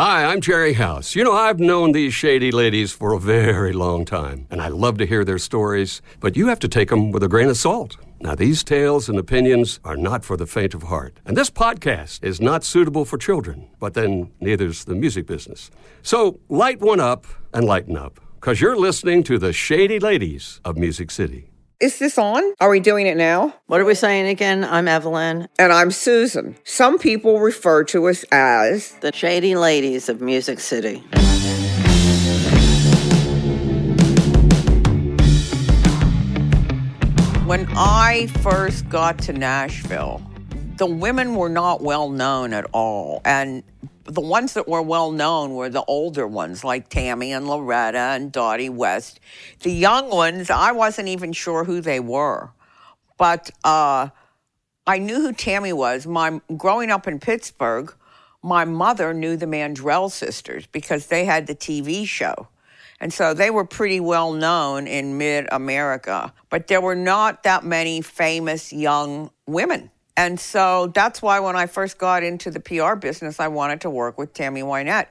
Hi, I'm Gerry House. You know, I've known these shady ladies for a very long time, and I love to hear their stories, but you have to take them with a grain of salt. Now, these tales and opinions are not for the faint of heart. And this podcast is not suitable for children, but then neither's the music business. So light one up and lighten up, because you're listening to the Shady Ladies of Music City. Is this on? Are we doing it now? What are we saying again? I'm Evelyn, And I'm Susan. Some people refer to us as the Shady Ladies of Music City. When I first got to Nashville, the women were not well known at all. And the ones that were well known were the older ones, like Tammy and Loretta and Dottie West. The young ones, I wasn't even sure who they were. But uh, I knew who Tammy was. My growing up in Pittsburgh, my mother knew the Mandrell sisters because they had the TV show. And so they were pretty well known in mid America, but there were not that many famous young women. And so that's why when I first got into the PR business, I wanted to work with Tammy Wynette.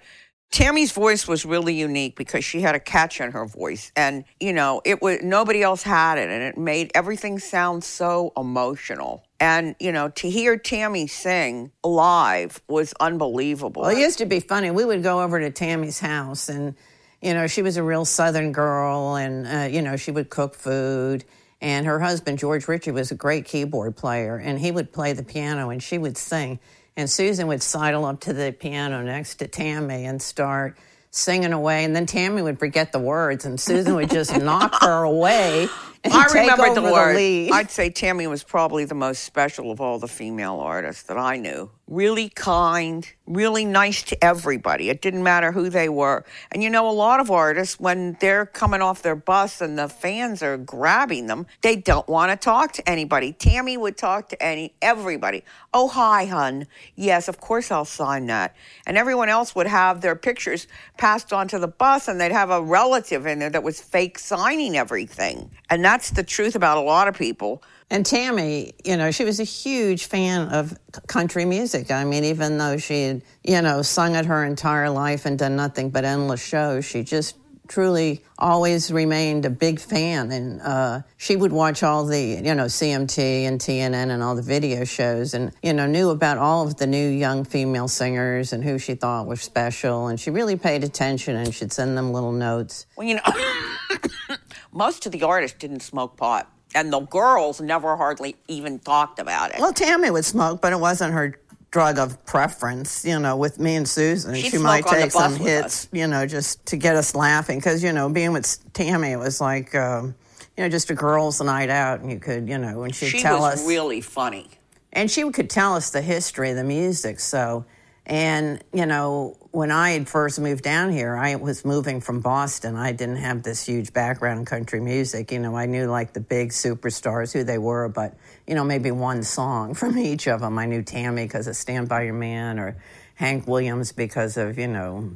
Tammy's voice was really unique because she had a catch in her voice and you know it was nobody else had it and it made everything sound so emotional and you know to hear Tammy sing live was unbelievable Well, it used to be funny. We would go over to Tammy's house, and you know, she was a real Southern girl, and uh, you know, she would cook food. And her husband George Richey was a great keyboard player, and he would play the piano, and she would sing. And Susan would sidle up to the piano next to Tammy and start singing away, and then Tammy would forget the words, and Susan would just knock her away. And I take remember over the word. lead. I'd say Tammy was probably the most special of all the female artists that I knew. Really kind, really nice to everybody. It didn't matter who they were. And you know, a lot of artists, when they're coming off their bus and the fans are grabbing them, they don't want to talk to anybody. Tammy would talk to any everybody. Oh, hi, hun. Yes, of course I'll sign that. And everyone else would have their pictures passed onto the bus, and they'd have a relative in there that was fake signing everything. And that's the truth about a lot of people. And Tammy, you know, she was a huge fan of country music. I mean, even though she had, you know, sung it her entire life and done nothing but endless shows, she just truly always remained a big fan. And uh, she would watch all the, you know, CMT and TNN and all the video shows and, you know, knew about all of the new young female singers and who she thought was special. And she really paid attention and she'd send them little notes. Well, you know, most of the artists didn't smoke pot, and the girls never hardly even talked about it. Well, Tammy would smoke, but it wasn't her drug of preference. You know, with me and Susan, She'd she might take some hits, us. you know, just to get us laughing. Because you know, being with Tammy, it was like, um, you know, just a girls' night out, and you could, you know, and she'd she tell was us, really funny. and she could tell us the history of the music. So, and you know, when I had first moved down here, I was moving from Boston. I didn't have this huge background in country music. You know, I knew like the big superstars who they were, but you know, maybe one song from each of them. I knew Tammy because of "Stand by Your Man" or Hank Williams because of you know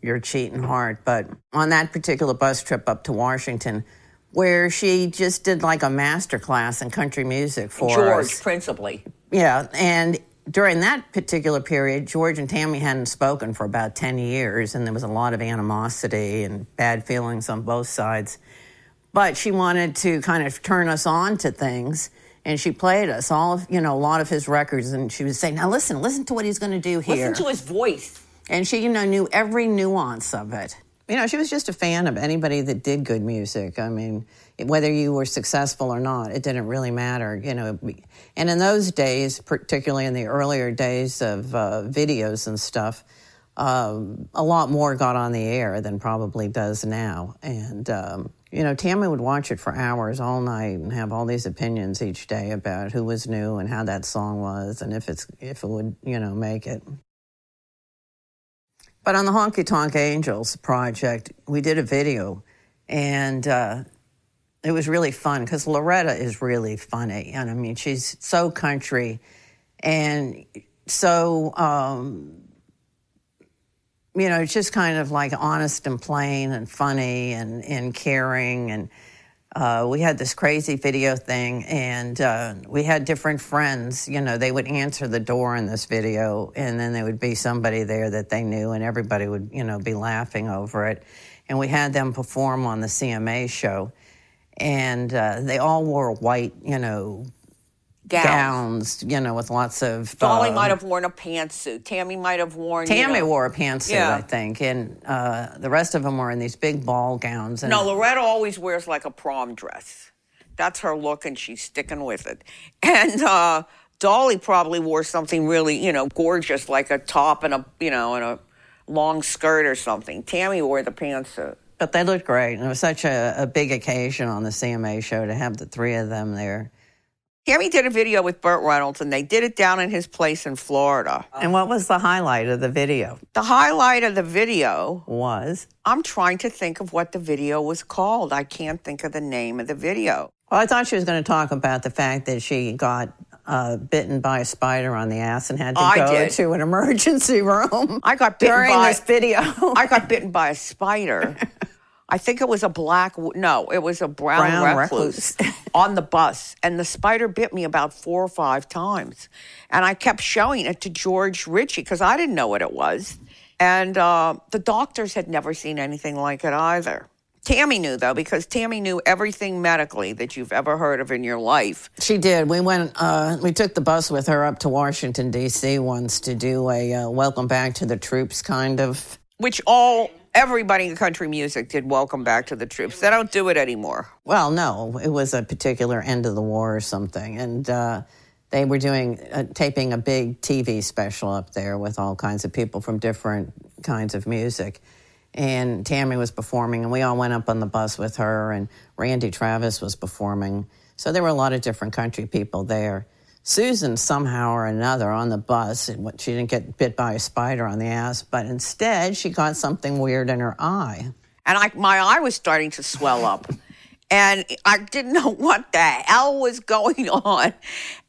your cheating heart. But on that particular bus trip up to Washington. Where she just did like a master class in country music for George, us. principally. Yeah, and during that particular period, George and Tammy hadn't spoken for about 10 years, and there was a lot of animosity and bad feelings on both sides. But she wanted to kind of turn us on to things, and she played us all of, you know, a lot of his records, and she would say, Now listen, listen to what he's going to do here. Listen to his voice. And she, you know, knew every nuance of it. You know, she was just a fan of anybody that did good music. I mean, whether you were successful or not, it didn't really matter. You know, and in those days, particularly in the earlier days of uh, videos and stuff, um, a lot more got on the air than probably does now. And um, you know, Tammy would watch it for hours all night and have all these opinions each day about who was new and how that song was and if it's if it would you know make it. But on the Honky Tonk Angels project, we did a video, and uh, it was really fun because Loretta is really funny, and I mean she's so country, and so um, you know, just kind of like honest and plain and funny and, and caring and uh, we had this crazy video thing, and uh, we had different friends. You know, they would answer the door in this video, and then there would be somebody there that they knew, and everybody would, you know, be laughing over it. And we had them perform on the CMA show, and uh, they all wore white, you know, Gowns. gowns, you know, with lots of. Dolly uh, might have worn a pantsuit. Tammy might have worn. you Tammy know- wore a pantsuit, Yeah. I think, and uh, the rest of them were in these big ball gowns. And No, Loretta always wears like a prom dress. That's her look, and she's sticking with it. And uh, Dolly probably wore something really, you know, gorgeous, like a top and a, you know, and a long skirt or something. Tammy wore the pantsuit. But they looked great. And it was such a, a big occasion on the CMA show to have the three of them there. Tammy did a video with Burt Reynolds, and they did it down in his place in Florida. And what was the highlight of the video? The highlight of the video, Was I'm trying to think of what the video was called. I can't think of the name of the video. well, I thought she was going to talk about the fact that she got uh, bitten by a spider on the ass and had to I go did. to an emergency room. I got bitten during by- this video. I got bitten by a spider. I think it was a black, no, it was a brown, Brown recluse, recluse. on the bus. And the spider bit me about four or five times. And I kept showing it to George Richey because I didn't know what it was. And uh, the doctors had never seen anything like it either. Tammy knew, though, because Tammy knew everything medically that you've ever heard of in your life. She did. We went. Uh, we took the bus with her up to Washington D.C. once to do a uh, welcome back to the troops kind of. Which all, everybody in country music did welcome back to the troops. They don't do it anymore. Well, no, it was a particular end of the war or something, and uh, they were doing uh, taping a big TV special up there with all kinds of people from different kinds of music. And Tammy was performing, and we all went up on the bus with her, and Randy Travis was performing. So there were a lot of different country people there. Susan, somehow or another, on the bus, and she didn't get bit by a spider on the ass, but instead she got something weird in her eye. and I, my eye was starting to swell up. And I didn't know what the hell was going on.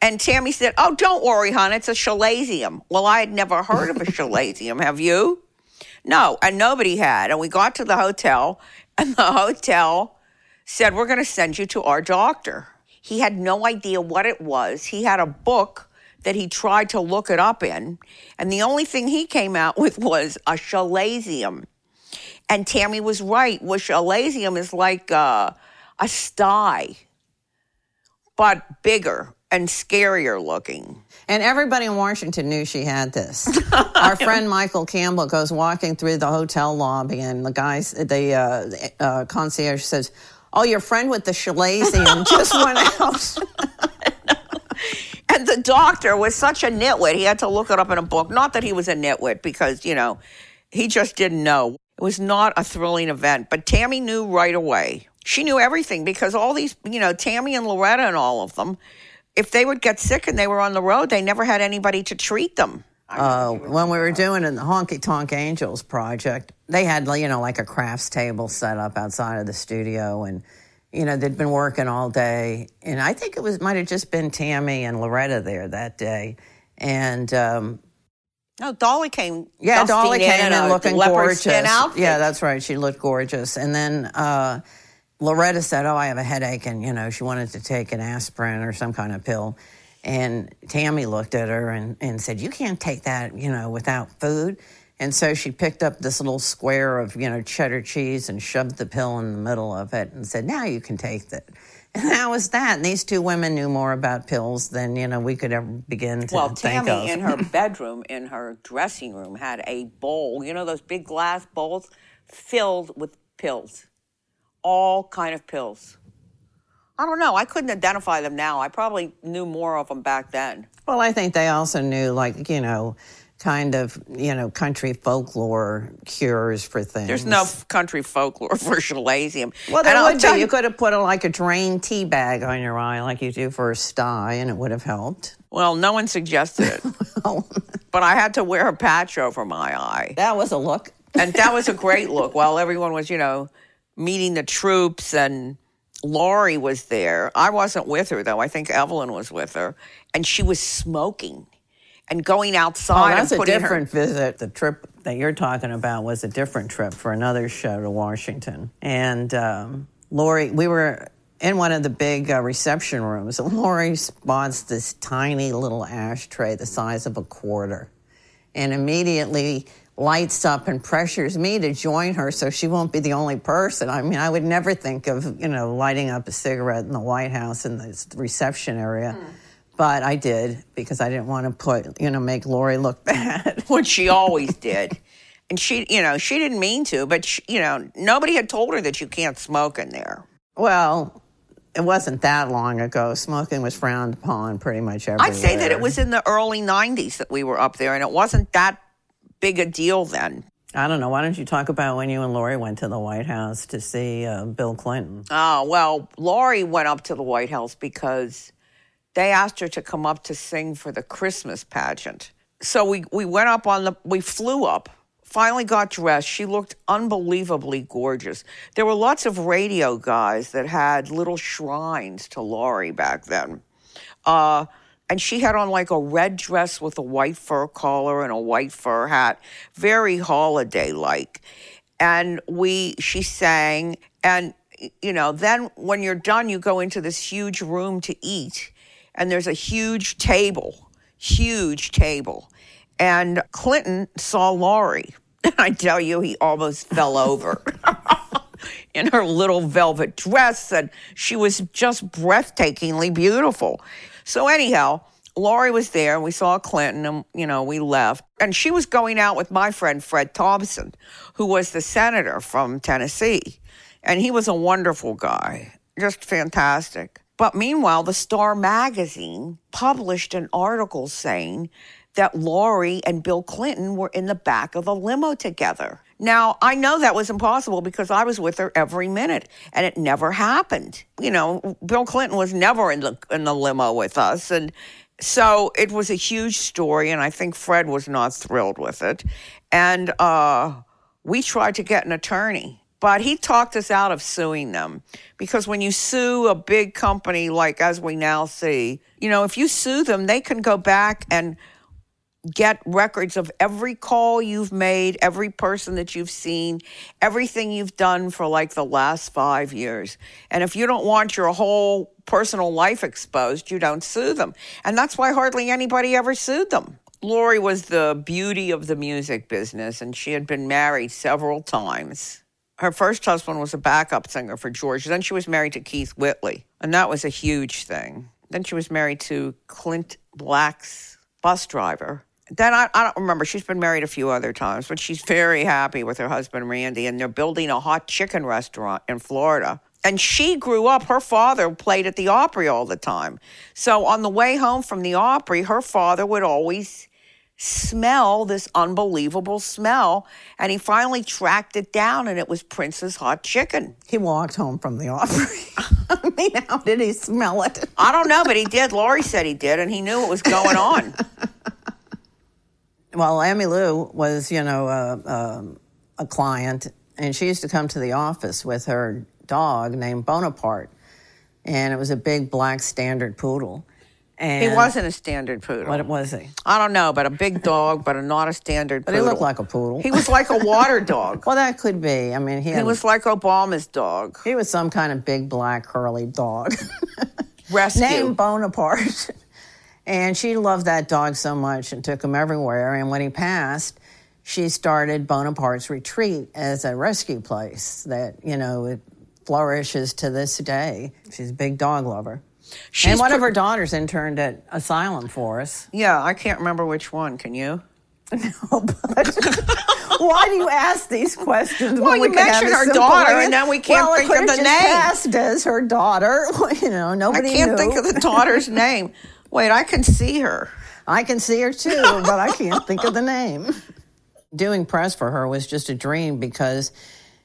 And Tammy said, Oh, don't worry, hon, it's a chalazium. Well, I had never heard of a chalazium. Have you? No, and nobody had. And we got to the hotel, and the hotel said, We're going to send you to our doctor. He had no idea what it was. He had a book that he tried to look it up in, and the only thing he came out with was a chalazium. And Tammy was right. Wishalasium is like uh, a sty, but bigger and scarier looking. And everybody in Washington knew she had this. Our friend Michael Campbell goes walking through the hotel lobby, and the guys, the uh, the, uh, concierge says, "Oh, your friend with the chalazium just went out." And the doctor was such a nitwit, he had to look it up in a book. Not that he was a nitwit, because, you know, he just didn't know. It was not a thrilling event, but Tammy knew right away. She knew everything because all these, you know, Tammy and Loretta and all of them, if they would get sick and they were on the road, they never had anybody to treat them. Uh, when we were doing in the Honky Tonk Angels project, they had you know like a crafts table set up outside of the studio, and you know they'd been working all day, and I think it was might have just been Tammy and Loretta there that day, and. Um, No, Dolly came. Yeah, Dolly came in, a looking leopard gorgeous. Yeah, that's right. She looked gorgeous. And then uh, Loretta said, "Oh, I have a headache," and you know she wanted to take an aspirin or some kind of pill. And Tammy looked at her and, and said, "You can't take that, you know, without food." And so she picked up this little square of you know cheddar cheese and shoved the pill in the middle of it and said, "Now you can take that." And that was that. And these two women knew more about pills than you know we could ever begin to Well, Tammy in her bedroom, in her dressing room, had a bowl. You know those big glass bowls filled with pills, all kind of pills. I don't know. I couldn't identify them now. I probably knew more of them back then. Well, I think they also knew, like, you know, kind of, you know, country folklore cures for things. There's no country folklore for chalazium. Well, there And would be. You could have put a, like a drain tea bag on your eye, like you do for a sty, and it would have helped. Well, no one suggested it, but I had to wear a patch over my eye. That was a look. and that was a great look while everyone was, you know, meeting the troops and Lorrie was there. I wasn't with her though. I think Evelyn was with her, and she was smoking and going outside. Oh, outside that's and a putting her. different visit. The trip that you're talking about was a different trip for another show to Washington. And um, Lorrie, we were in one of the big uh, reception rooms, and Lorrie spots this tiny little ashtray the size of a quarter and immediately lights up and pressures me to join her so she won't be the only person. I mean, I would never think of, you know, lighting up a cigarette in the White House in the reception area. Mm. But I did because I didn't want to put, you know, make Lorrie look bad. Which she always did. And she, you know, she didn't mean to, but, she, you know, nobody had told her that you can't smoke in there. Well, it wasn't that long ago. Smoking was frowned upon pretty much everywhere. I'd say that it was in the early 90s that we were up there, and it wasn't that big a deal then. I don't know. Why don't you talk about when you and Lorrie went to the White House to see uh, Bill Clinton? Oh, well, Lorrie went up to the White House because they asked her to come up to sing for the Christmas pageant. So we, we went up on the, we flew up finally got dressed. She looked unbelievably gorgeous. There were lots of radio guys that had little shrines to Lorrie back then. Uh, and she had on like a red dress with a white fur collar and a white fur hat, very holiday like. And we, she sang, and you know, then when you're done, you go into this huge room to eat, and there's a huge table, huge table and Clinton saw Lorrie. And I tell you, he almost fell over in her little velvet dress, and she was just breathtakingly beautiful. So, anyhow, Lorrie was there, and we saw Clinton, and, you know, we left. And she was going out with my friend Fred Thompson, who was the senator from Tennessee. And he was a wonderful guy, just fantastic. But meanwhile, the Star magazine published an article saying that Lorrie and Bill Clinton were in the back of a limo together. Now, I know that was impossible because I was with her every minute and it never happened. You know, Bill Clinton was never in the in the limo with us and so it was a huge story and I think Fred was not thrilled with it. And uh, we tried to get an attorney but he talked us out of suing them because when you sue a big company like as we now see, you know, if you sue them, they can go back and get records of every call you've made, every person that you've seen, everything you've done for like the last five years. And if you don't want your whole personal life exposed, you don't sue them. And that's why hardly anybody ever sued them. Lorrie was the beauty of the music business, and she had been married several times. Her first husband was a backup singer for George. Then she was married to Keith Whitley, and that was a huge thing. Then she was married to Clint Black's bus driver, then I, I don't remember. She's been married a few other times, but she's very happy with her husband, Randy, and they're building a hot chicken restaurant in Florida. And she grew up, her father played at the Opry all the time. So on the way home from the Opry, her father would always smell this unbelievable smell. And he finally tracked it down, and it was Prince's hot chicken. He walked home from the Opry. I mean, how did he smell it? I don't know, but he did. Lorrie said he did, and he knew what was going on. well, Emmylou was, you know, a, a, a, client, and she used to come to the office with her dog named Bonaparte, and it was a big black standard poodle. And he wasn't a standard poodle. What was he? I don't know, but a big dog, but a, not a standard but poodle. he looked like a poodle. He was like a water dog. well, that could be. I mean, he, he was like Obama's dog. He was some kind of big black curly dog. Rescue. Named Bonaparte. And she loved that dog so much and took him everywhere. And when he passed, she started Bonaparte's Retreat as a rescue place that, you know, it flourishes to this day. She's a big dog lover. She's and one of her daughters interned at Asylum for us. Yeah, I can't remember which one. Can you? No, but why do you ask these questions? Well, you mentioned her daughter, and now we can't well, think of the just name. Passed as her daughter, you know, nobody. I can't knew. think of the daughter's name. Wait, I can see her. I can see her too, but I can't think of the name. Doing press for her was just a dream because,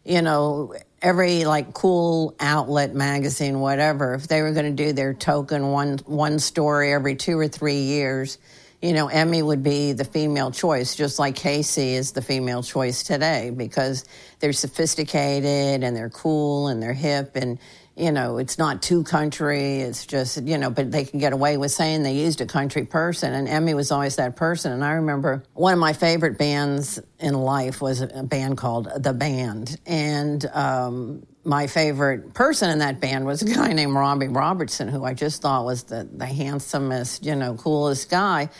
you know, every like cool outlet magazine whatever if they were going to do their token one one story every 2 or 3 years you know Emmy would be the female choice just like Kacey is the female choice today because they're sophisticated and they're cool and they're hip and you know, it's not too country. It's just, you know, but they can get away with saying they used a country person. And Emmy was always that person. And I remember one of my favorite bands in life was a band called The Band. And um, my favorite person in that band was a guy named Robbie Robertson, who I just thought was the, the handsomest, you know, coolest guy.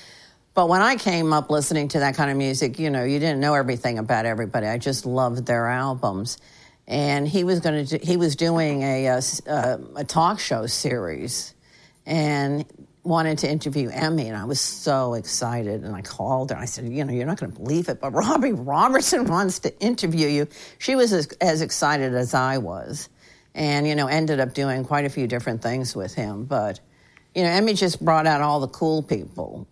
But when I came up listening to that kind of music, you know, you didn't know everything about everybody. I just loved their albums. And he was going to, he was doing a, a, a talk show series and wanted to interview Emmy. And I was so excited. And I called her. I said, you know, you're not going to believe it, but Robbie Robertson wants to interview you. She was as, as excited as I was. And, you know, ended up doing quite a few different things with him. But, you know, Emmy just brought out all the cool people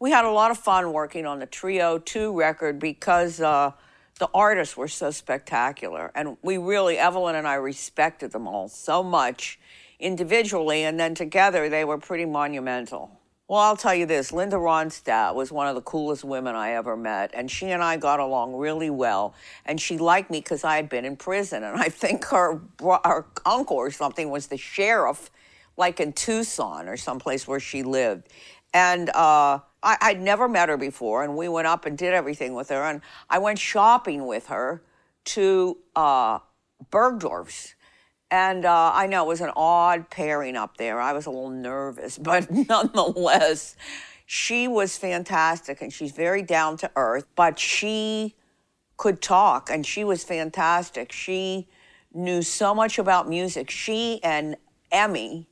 we had a lot of fun working on the Trio 2 record because uh, the artists were so spectacular. And we really, Evelyn and I respected them all so much individually, and then together they were pretty monumental. Well, I'll tell you this Linda Ronstadt was one of the coolest women I ever met, and she and I got along really well. And she liked me because I had been in prison, and I think her, her uncle or something was the sheriff, like in Tucson or someplace where she lived. And uh, I, would never met her before, and we went up and did everything with her. And I went shopping with her to uh, Bergdorf's. And uh, I know it was an odd pairing up there. I was a little nervous, but nonetheless, she was fantastic and she's very down to earth, but she could talk and she was fantastic. She knew so much about music. She and Emmy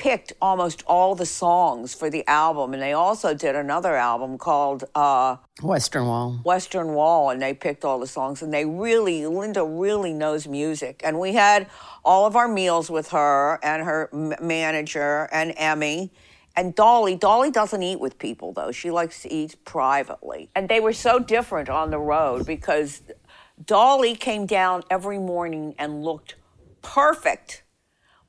picked almost all the songs for the album, and they also did another album called uh, Western Wall. Western Wall, and they picked all the songs. And they really, Linda really knows music. And we had all of our meals with her and her m- manager and Emmy. And Dolly, Dolly doesn't eat with people though. She likes to eat privately. And they were so different on the road because Dolly came down every morning and looked perfect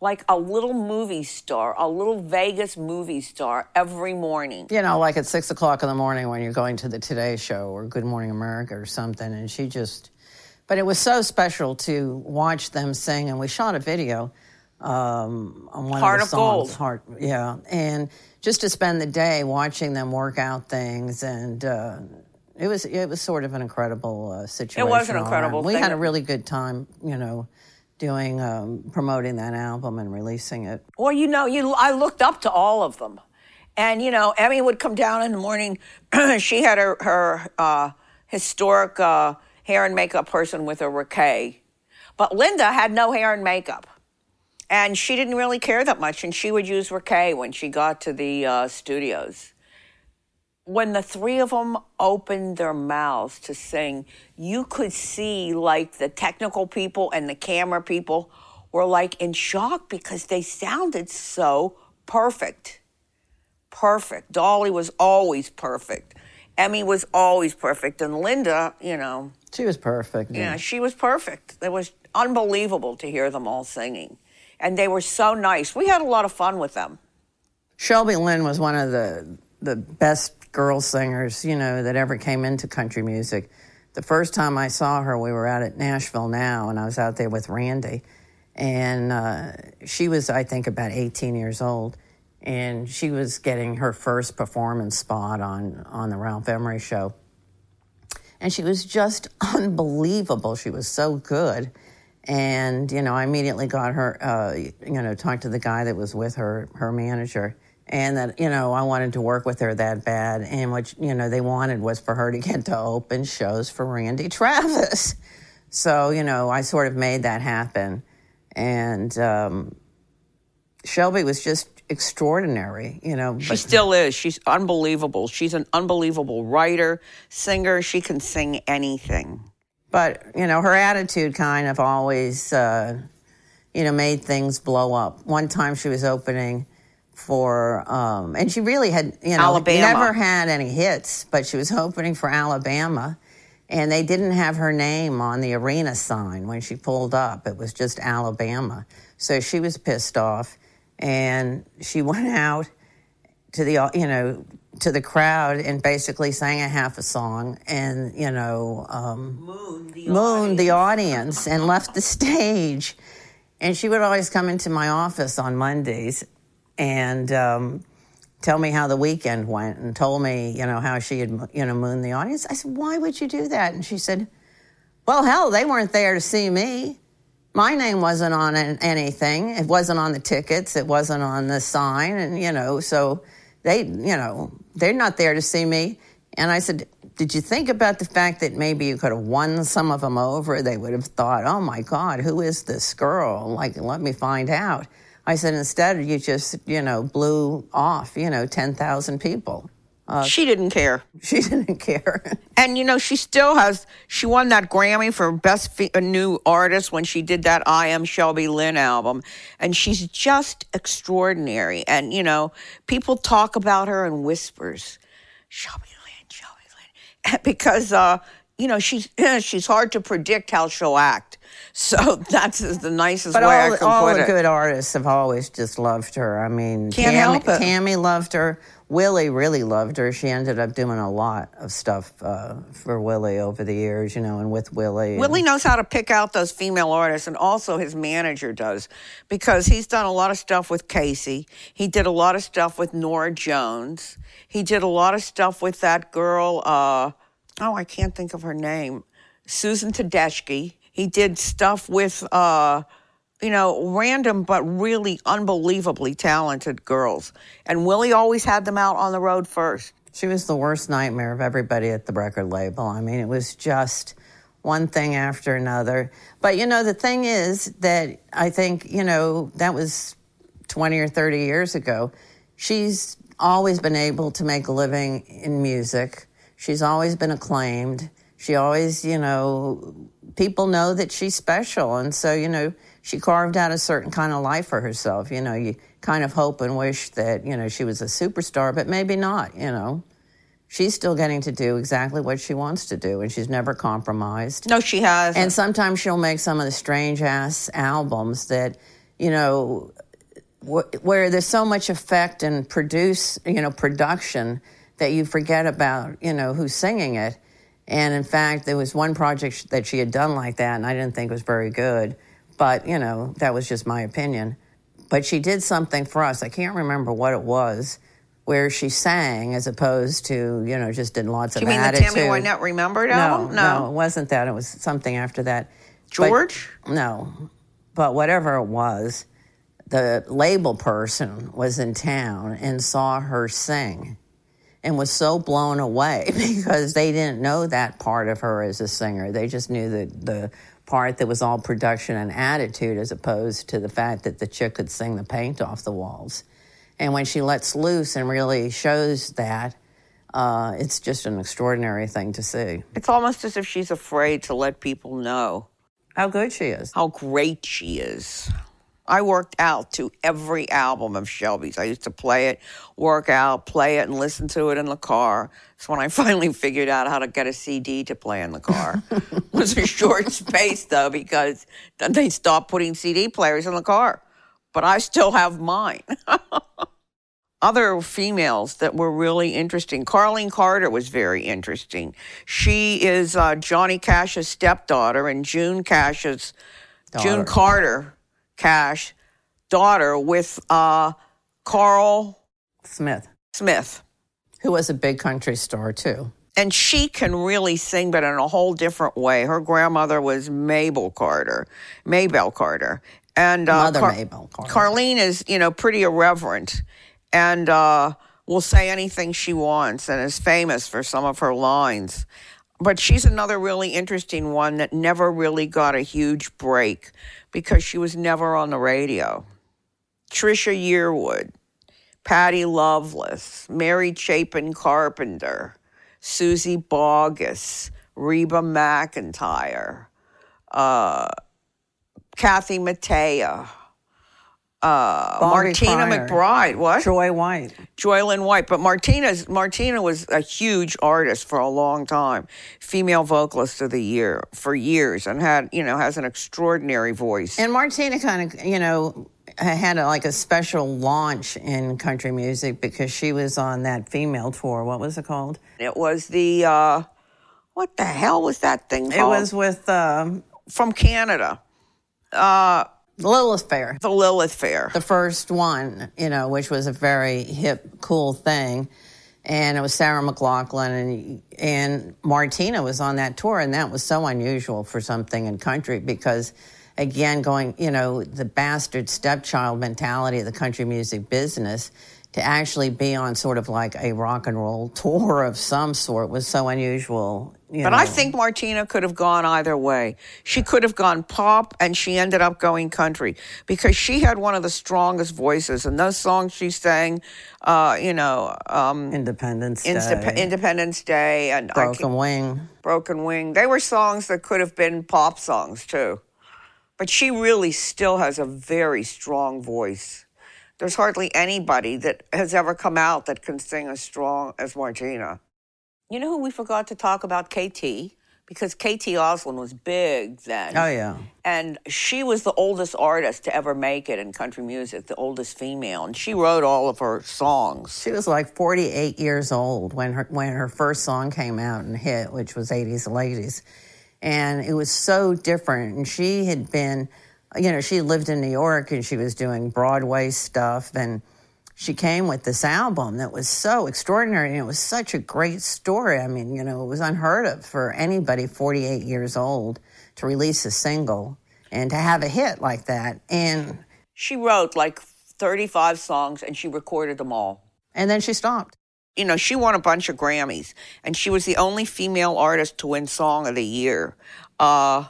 like a little movie star, a little Vegas movie star every morning. You know, like at six o'clock in the morning when you're going to the Today Show or Good Morning America or something. And she just, but it was so special to watch them sing. And we shot a video um, on one Heart of the of songs. Gold. Heart, yeah. And just to spend the day watching them work out things and, uh, it was it was sort of an incredible uh, situation. It was an incredible. We had a really good time, you know, doing um, promoting that album and releasing it. Well, you know, you I looked up to all of them, and you know, Emmy would come down in the morning. she had her her uh, historic uh, hair and makeup person with her, Raquel, but Linda had no hair and makeup, and she didn't really care that much. And she would use Raquel when she got to the uh, studios when the three of them opened their mouths to sing, you could see like the technical people and the camera people were like in shock because they sounded so perfect. Perfect. Dolly was always perfect. Emmy was always perfect. And Linda, you know. She was perfect. Yeah, she was perfect. It was unbelievable to hear them all singing. And they were so nice. We had a lot of fun with them. Shelby Lynne was one of the the best girl singers, you know, that ever came into country music. The first time I saw her, we were out at Nashville now, and I was out there with Randy. And uh, she was, I think, about 18 years old. And she was getting her first performance spot on, on the Ralph Emery show. And she was just unbelievable. She was so good. And, you know, I immediately got her, uh, you know, talked to the guy that was with her, her manager and that you know I wanted to work with her that bad, and what you know they wanted was for her to get to open shows for Randy Travis. So you know I sort of made that happen, and um, Shelby was just extraordinary. You know, she still is. She's unbelievable. She's an unbelievable writer, singer. She can sing anything. But you know her attitude kind of always. Uh, you know, made things blow up. One time she was opening for, um, and she really had, you know, Alabama. never had any hits, but she was opening for Alabama. And they didn't have her name on the arena sign when she pulled up. It was just Alabama. So she was pissed off. And she went out to the, you know, to the crowd and basically sang a half a song and, you know, um, Moon, the mooned the audience and left the stage. And she would always come into my office on Mondays and um, tell me how the weekend went and told me, you know, how she had, you know, mooned the audience. I said, why would you do that? And she said, well, hell, they weren't there to see me. my name wasn't on anything. It wasn't on the tickets. It wasn't on the sign. And, you know, so they, you know, they're not there to see me. And I said, Did you think about the fact that maybe you could have won some of them over? They would have thought, Oh my God, who is this girl? Like, let me find out. I said, Instead, you just, you know, blew off, you know, 10,000 people. Uh, she didn't care. She didn't care. and you know, she still has. She won that Grammy for best fe- new artist when she did that "I Am Shelby Lynne" album, and she's just extraordinary. And you know, people talk about her in whispers, Shelby Lynne, Shelby Lynne, because uh, you know she's she's hard to predict how she'll act. So that's the nicest but way all, I can all put the it. good artists have always just loved her. I mean, Can't Tammy, help it. Tammy loved her. Willie really loved her. She ended up doing a lot of stuff uh, for Willie over the years, you know, and with Willie. and- Willie knows how to pick out those female artists, and also his manager does, because he's done a lot of stuff with Kacey. He did a lot of stuff with Norah Jones. He did a lot of stuff with that girl. Uh, oh, I can't think of her name. Susan Tedeschi. He did stuff with, uh, you know, random but really unbelievably talented girls. And Willie always had them out on the road first. She was the worst nightmare of everybody at the record label. I mean, it was just one thing after another. But, you know, the thing is that I think, you know, that was 20 or 30 years ago. She's always been able to make a living in music. She's always been acclaimed. She always, you know, people know that she's special. And so, you know, she carved out a certain kind of life for herself. You know, you kind of hope and wish that, you know, she was a superstar, but maybe not, you know. She's still getting to do exactly what she wants to do, and she's never compromised. No, she has. And sometimes she'll make some of the strange ass albums that, you know, wh- where there's so much effect and produce, you know, production that you forget about, you know, who's singing it. And in fact, there was one project that she had done like that, and I didn't think was very good. But, you know, that was just my opinion. But she did something for us. I can't remember what it was, where she sang as opposed to, you know, just did lots of. you mean attitude. the Tammy Wynette Remembered no, album? no, it wasn't that. It was something after that. But- George? no, but whatever it was, the label person was in town and saw her sing and was so blown away because they didn't know that part of her as a singer. They just knew the, the part that was all production and attitude as opposed to the fact that the chick could sing the paint off the walls. And when she lets loose and really shows that, uh, it's just an extraordinary thing to see. It's almost as if she's afraid to let people know How good she is. how great she is. I worked out to every album of Shelby's. I used to play it, work out, play it, and listen to it in the car. It's when I finally figured out how to get a CD to play in the car. it was a short space, though, because then they stopped putting CD players in the car. But I still have mine. Other females that were really interesting. Carlene Carter was very interesting. She is uh, Johnny Cash's stepdaughter and June Cash's June Daughter. Carter Cash daughter with uh, Carl Smith, Smith. who was a big country star too. And she can really sing, but in a whole different way. Her grandmother was Mabel Carter, Maybelle Carter. And uh, Mother Mabel Carter. Carlene is, you know, pretty irreverent and uh, will say anything she wants and is famous for some of her lines. But she's another really interesting one that never really got a huge break because she was never on the radio. Trisha Yearwood, Patty Loveless, Mary Chapin Carpenter, Suzy Bogguss, Reba McEntire, uh, Kathy Mattea, uh, Martina Pryor. McBride. What? Joy White. Joy Lynn White. But Martina's Martina was a huge artist for a long time, female vocalist of the year for years, and had you know has an extraordinary voice. And Martina kind of, you know, had a, like a special launch in country music because she was on that female tour. What was it called? it was the uh, what the hell was that thing It was with um, from Canada, uh, Lilith Fair, the Lilith Fair. the first one, you know, which was a very hip, cool thing. And it was Sarah McLachlan and and Martina was on that tour, and that was so unusual for something in country because again, going, you know, the bastard stepchild mentality of the country music business to actually be on sort of like a rock and roll tour of some sort was so unusual. but know. I think Martina could have gone either way. She could have gone pop and she ended up going country because she had one of the strongest voices. And those songs she sang, uh, you know, um, Independence Day. Independence Day and Broken Wing. Broken Wing. They were songs that could have been pop songs too. But she really still has a very strong voice. There's hardly anybody that has ever come out that can sing as strong as Martina. You know who we forgot to talk about? KT, because KT Oslin was big then. Oh, yeah. And she was the oldest artist to ever make it in country music, the oldest female. And she wrote all of her songs. She was like 48 years old when her, when her first song came out and hit, which was 80s Ladies. And it was so different. And she had been you know, she lived in New York and she was doing Broadway stuff. And she came with this album that was so extraordinary and it was such a great story. I mean, you know, it was unheard of for anybody 48 years old to release a single and to have a hit like that. And she wrote like 35 songs and she recorded them all. And then she stopped. You know, she won a bunch of Grammys and she was the only female artist to win Song of the Year. Uh,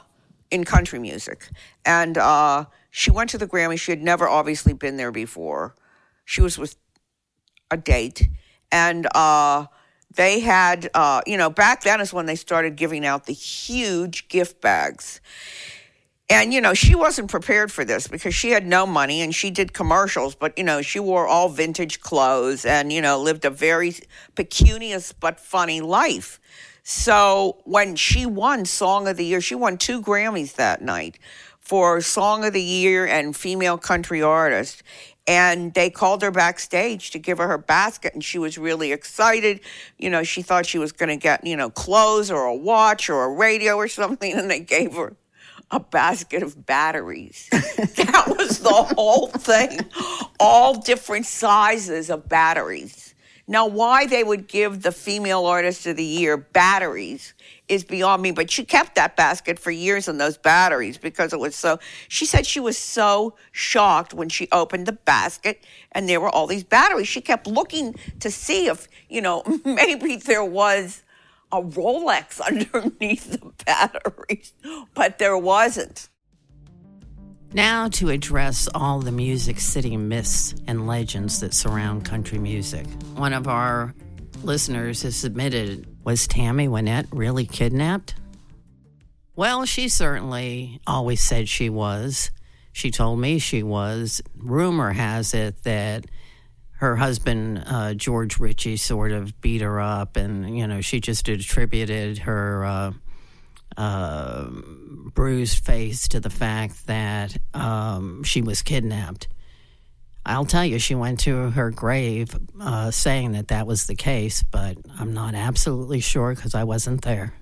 in country music. And uh, she went to the Grammy. She had never obviously been there before. She was with a date. And uh, they had, uh, you know, back then is when they started giving out the huge gift bags. And, you know, she wasn't prepared for this because she had no money and she did commercials, but, you know, she wore all vintage clothes and, you know, lived a very pecunious but funny life. So when she won Song of the Year, she won two Grammys that night for Song of the Year and Female Country Artist. And they called her backstage to give her her basket, and she was really excited. You know, she thought she was going to get, you know, clothes or a watch or a radio or something, and they gave her a basket of batteries. that was the whole thing. All different sizes of batteries. Now, why they would give the female artist of the year batteries is beyond me, but she kept that basket for years and those batteries because it was so. She said she was so shocked when she opened the basket and there were all these batteries. She kept looking to see if, you know, maybe there was a Rolex underneath the batteries, but there wasn't. Now, to address all the Music City myths and legends that surround country music. One of our listeners has submitted Was Tammy Wynette really kidnapped? Well, she certainly always said she was. She told me she was. Rumor has it that her husband, uh, George Richey, sort of beat her up, and, you know, she just attributed her. Uh, uh, bruised face to the fact that um, she was kidnapped. I'll tell you, she went to her grave uh, saying that that was the case, but I'm not absolutely sure because I wasn't there.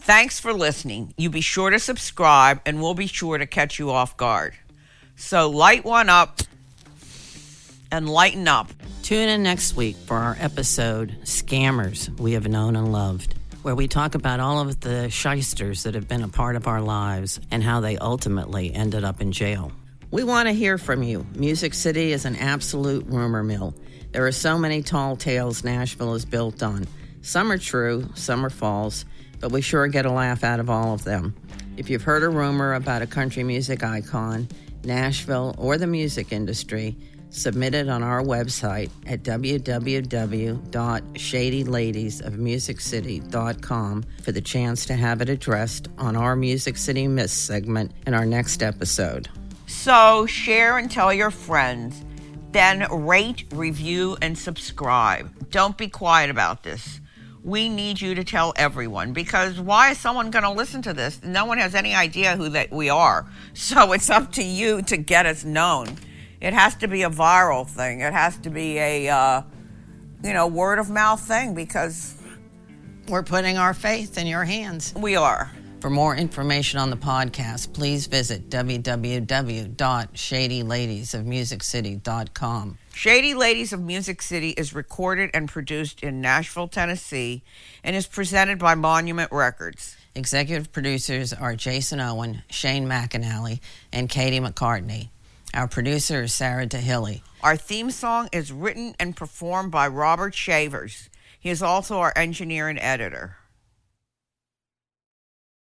Thanks for listening. You be sure to subscribe, and we'll be sure to catch you off guard. So light one up and lighten up. Tune in next week for our episode Scammers We Have Known and Loved where we talk about all of the shysters that have been a part of our lives and how they ultimately ended up in jail. We want to hear from you. Music City is an absolute rumor mill. There are so many tall tales Nashville is built on. Some are true, some are false, but we sure get a laugh out of all of them. If you've heard a rumor about a country music icon, Nashville, or the music industry, submit it on our website at www.shadyladiesofmusiccity.com for the chance to have it addressed on our Music City Myths segment in our next episode. So, share and tell your friends. Then rate, review, and subscribe. Don't be quiet about this. We need you to tell everyone because why is someone going to listen to this? No one has any idea who that we are. So it's up to you to get us known it has to be a viral thing. It has to be a, uh, you know, word of mouth thing because we're putting our faith in your hands. We are. For more information on the podcast, please visit www.shadyladiesofmusiccity.com. Shady Ladies of Music City is recorded and produced in Nashville, Tennessee, and is presented by Monument Records. Executive producers are Jason Owen, Shane McAnally, and Katie McCartney. Our producer is Sarah DeHilly. Our theme song is written and performed by Robert Shavers. He is also our engineer and editor.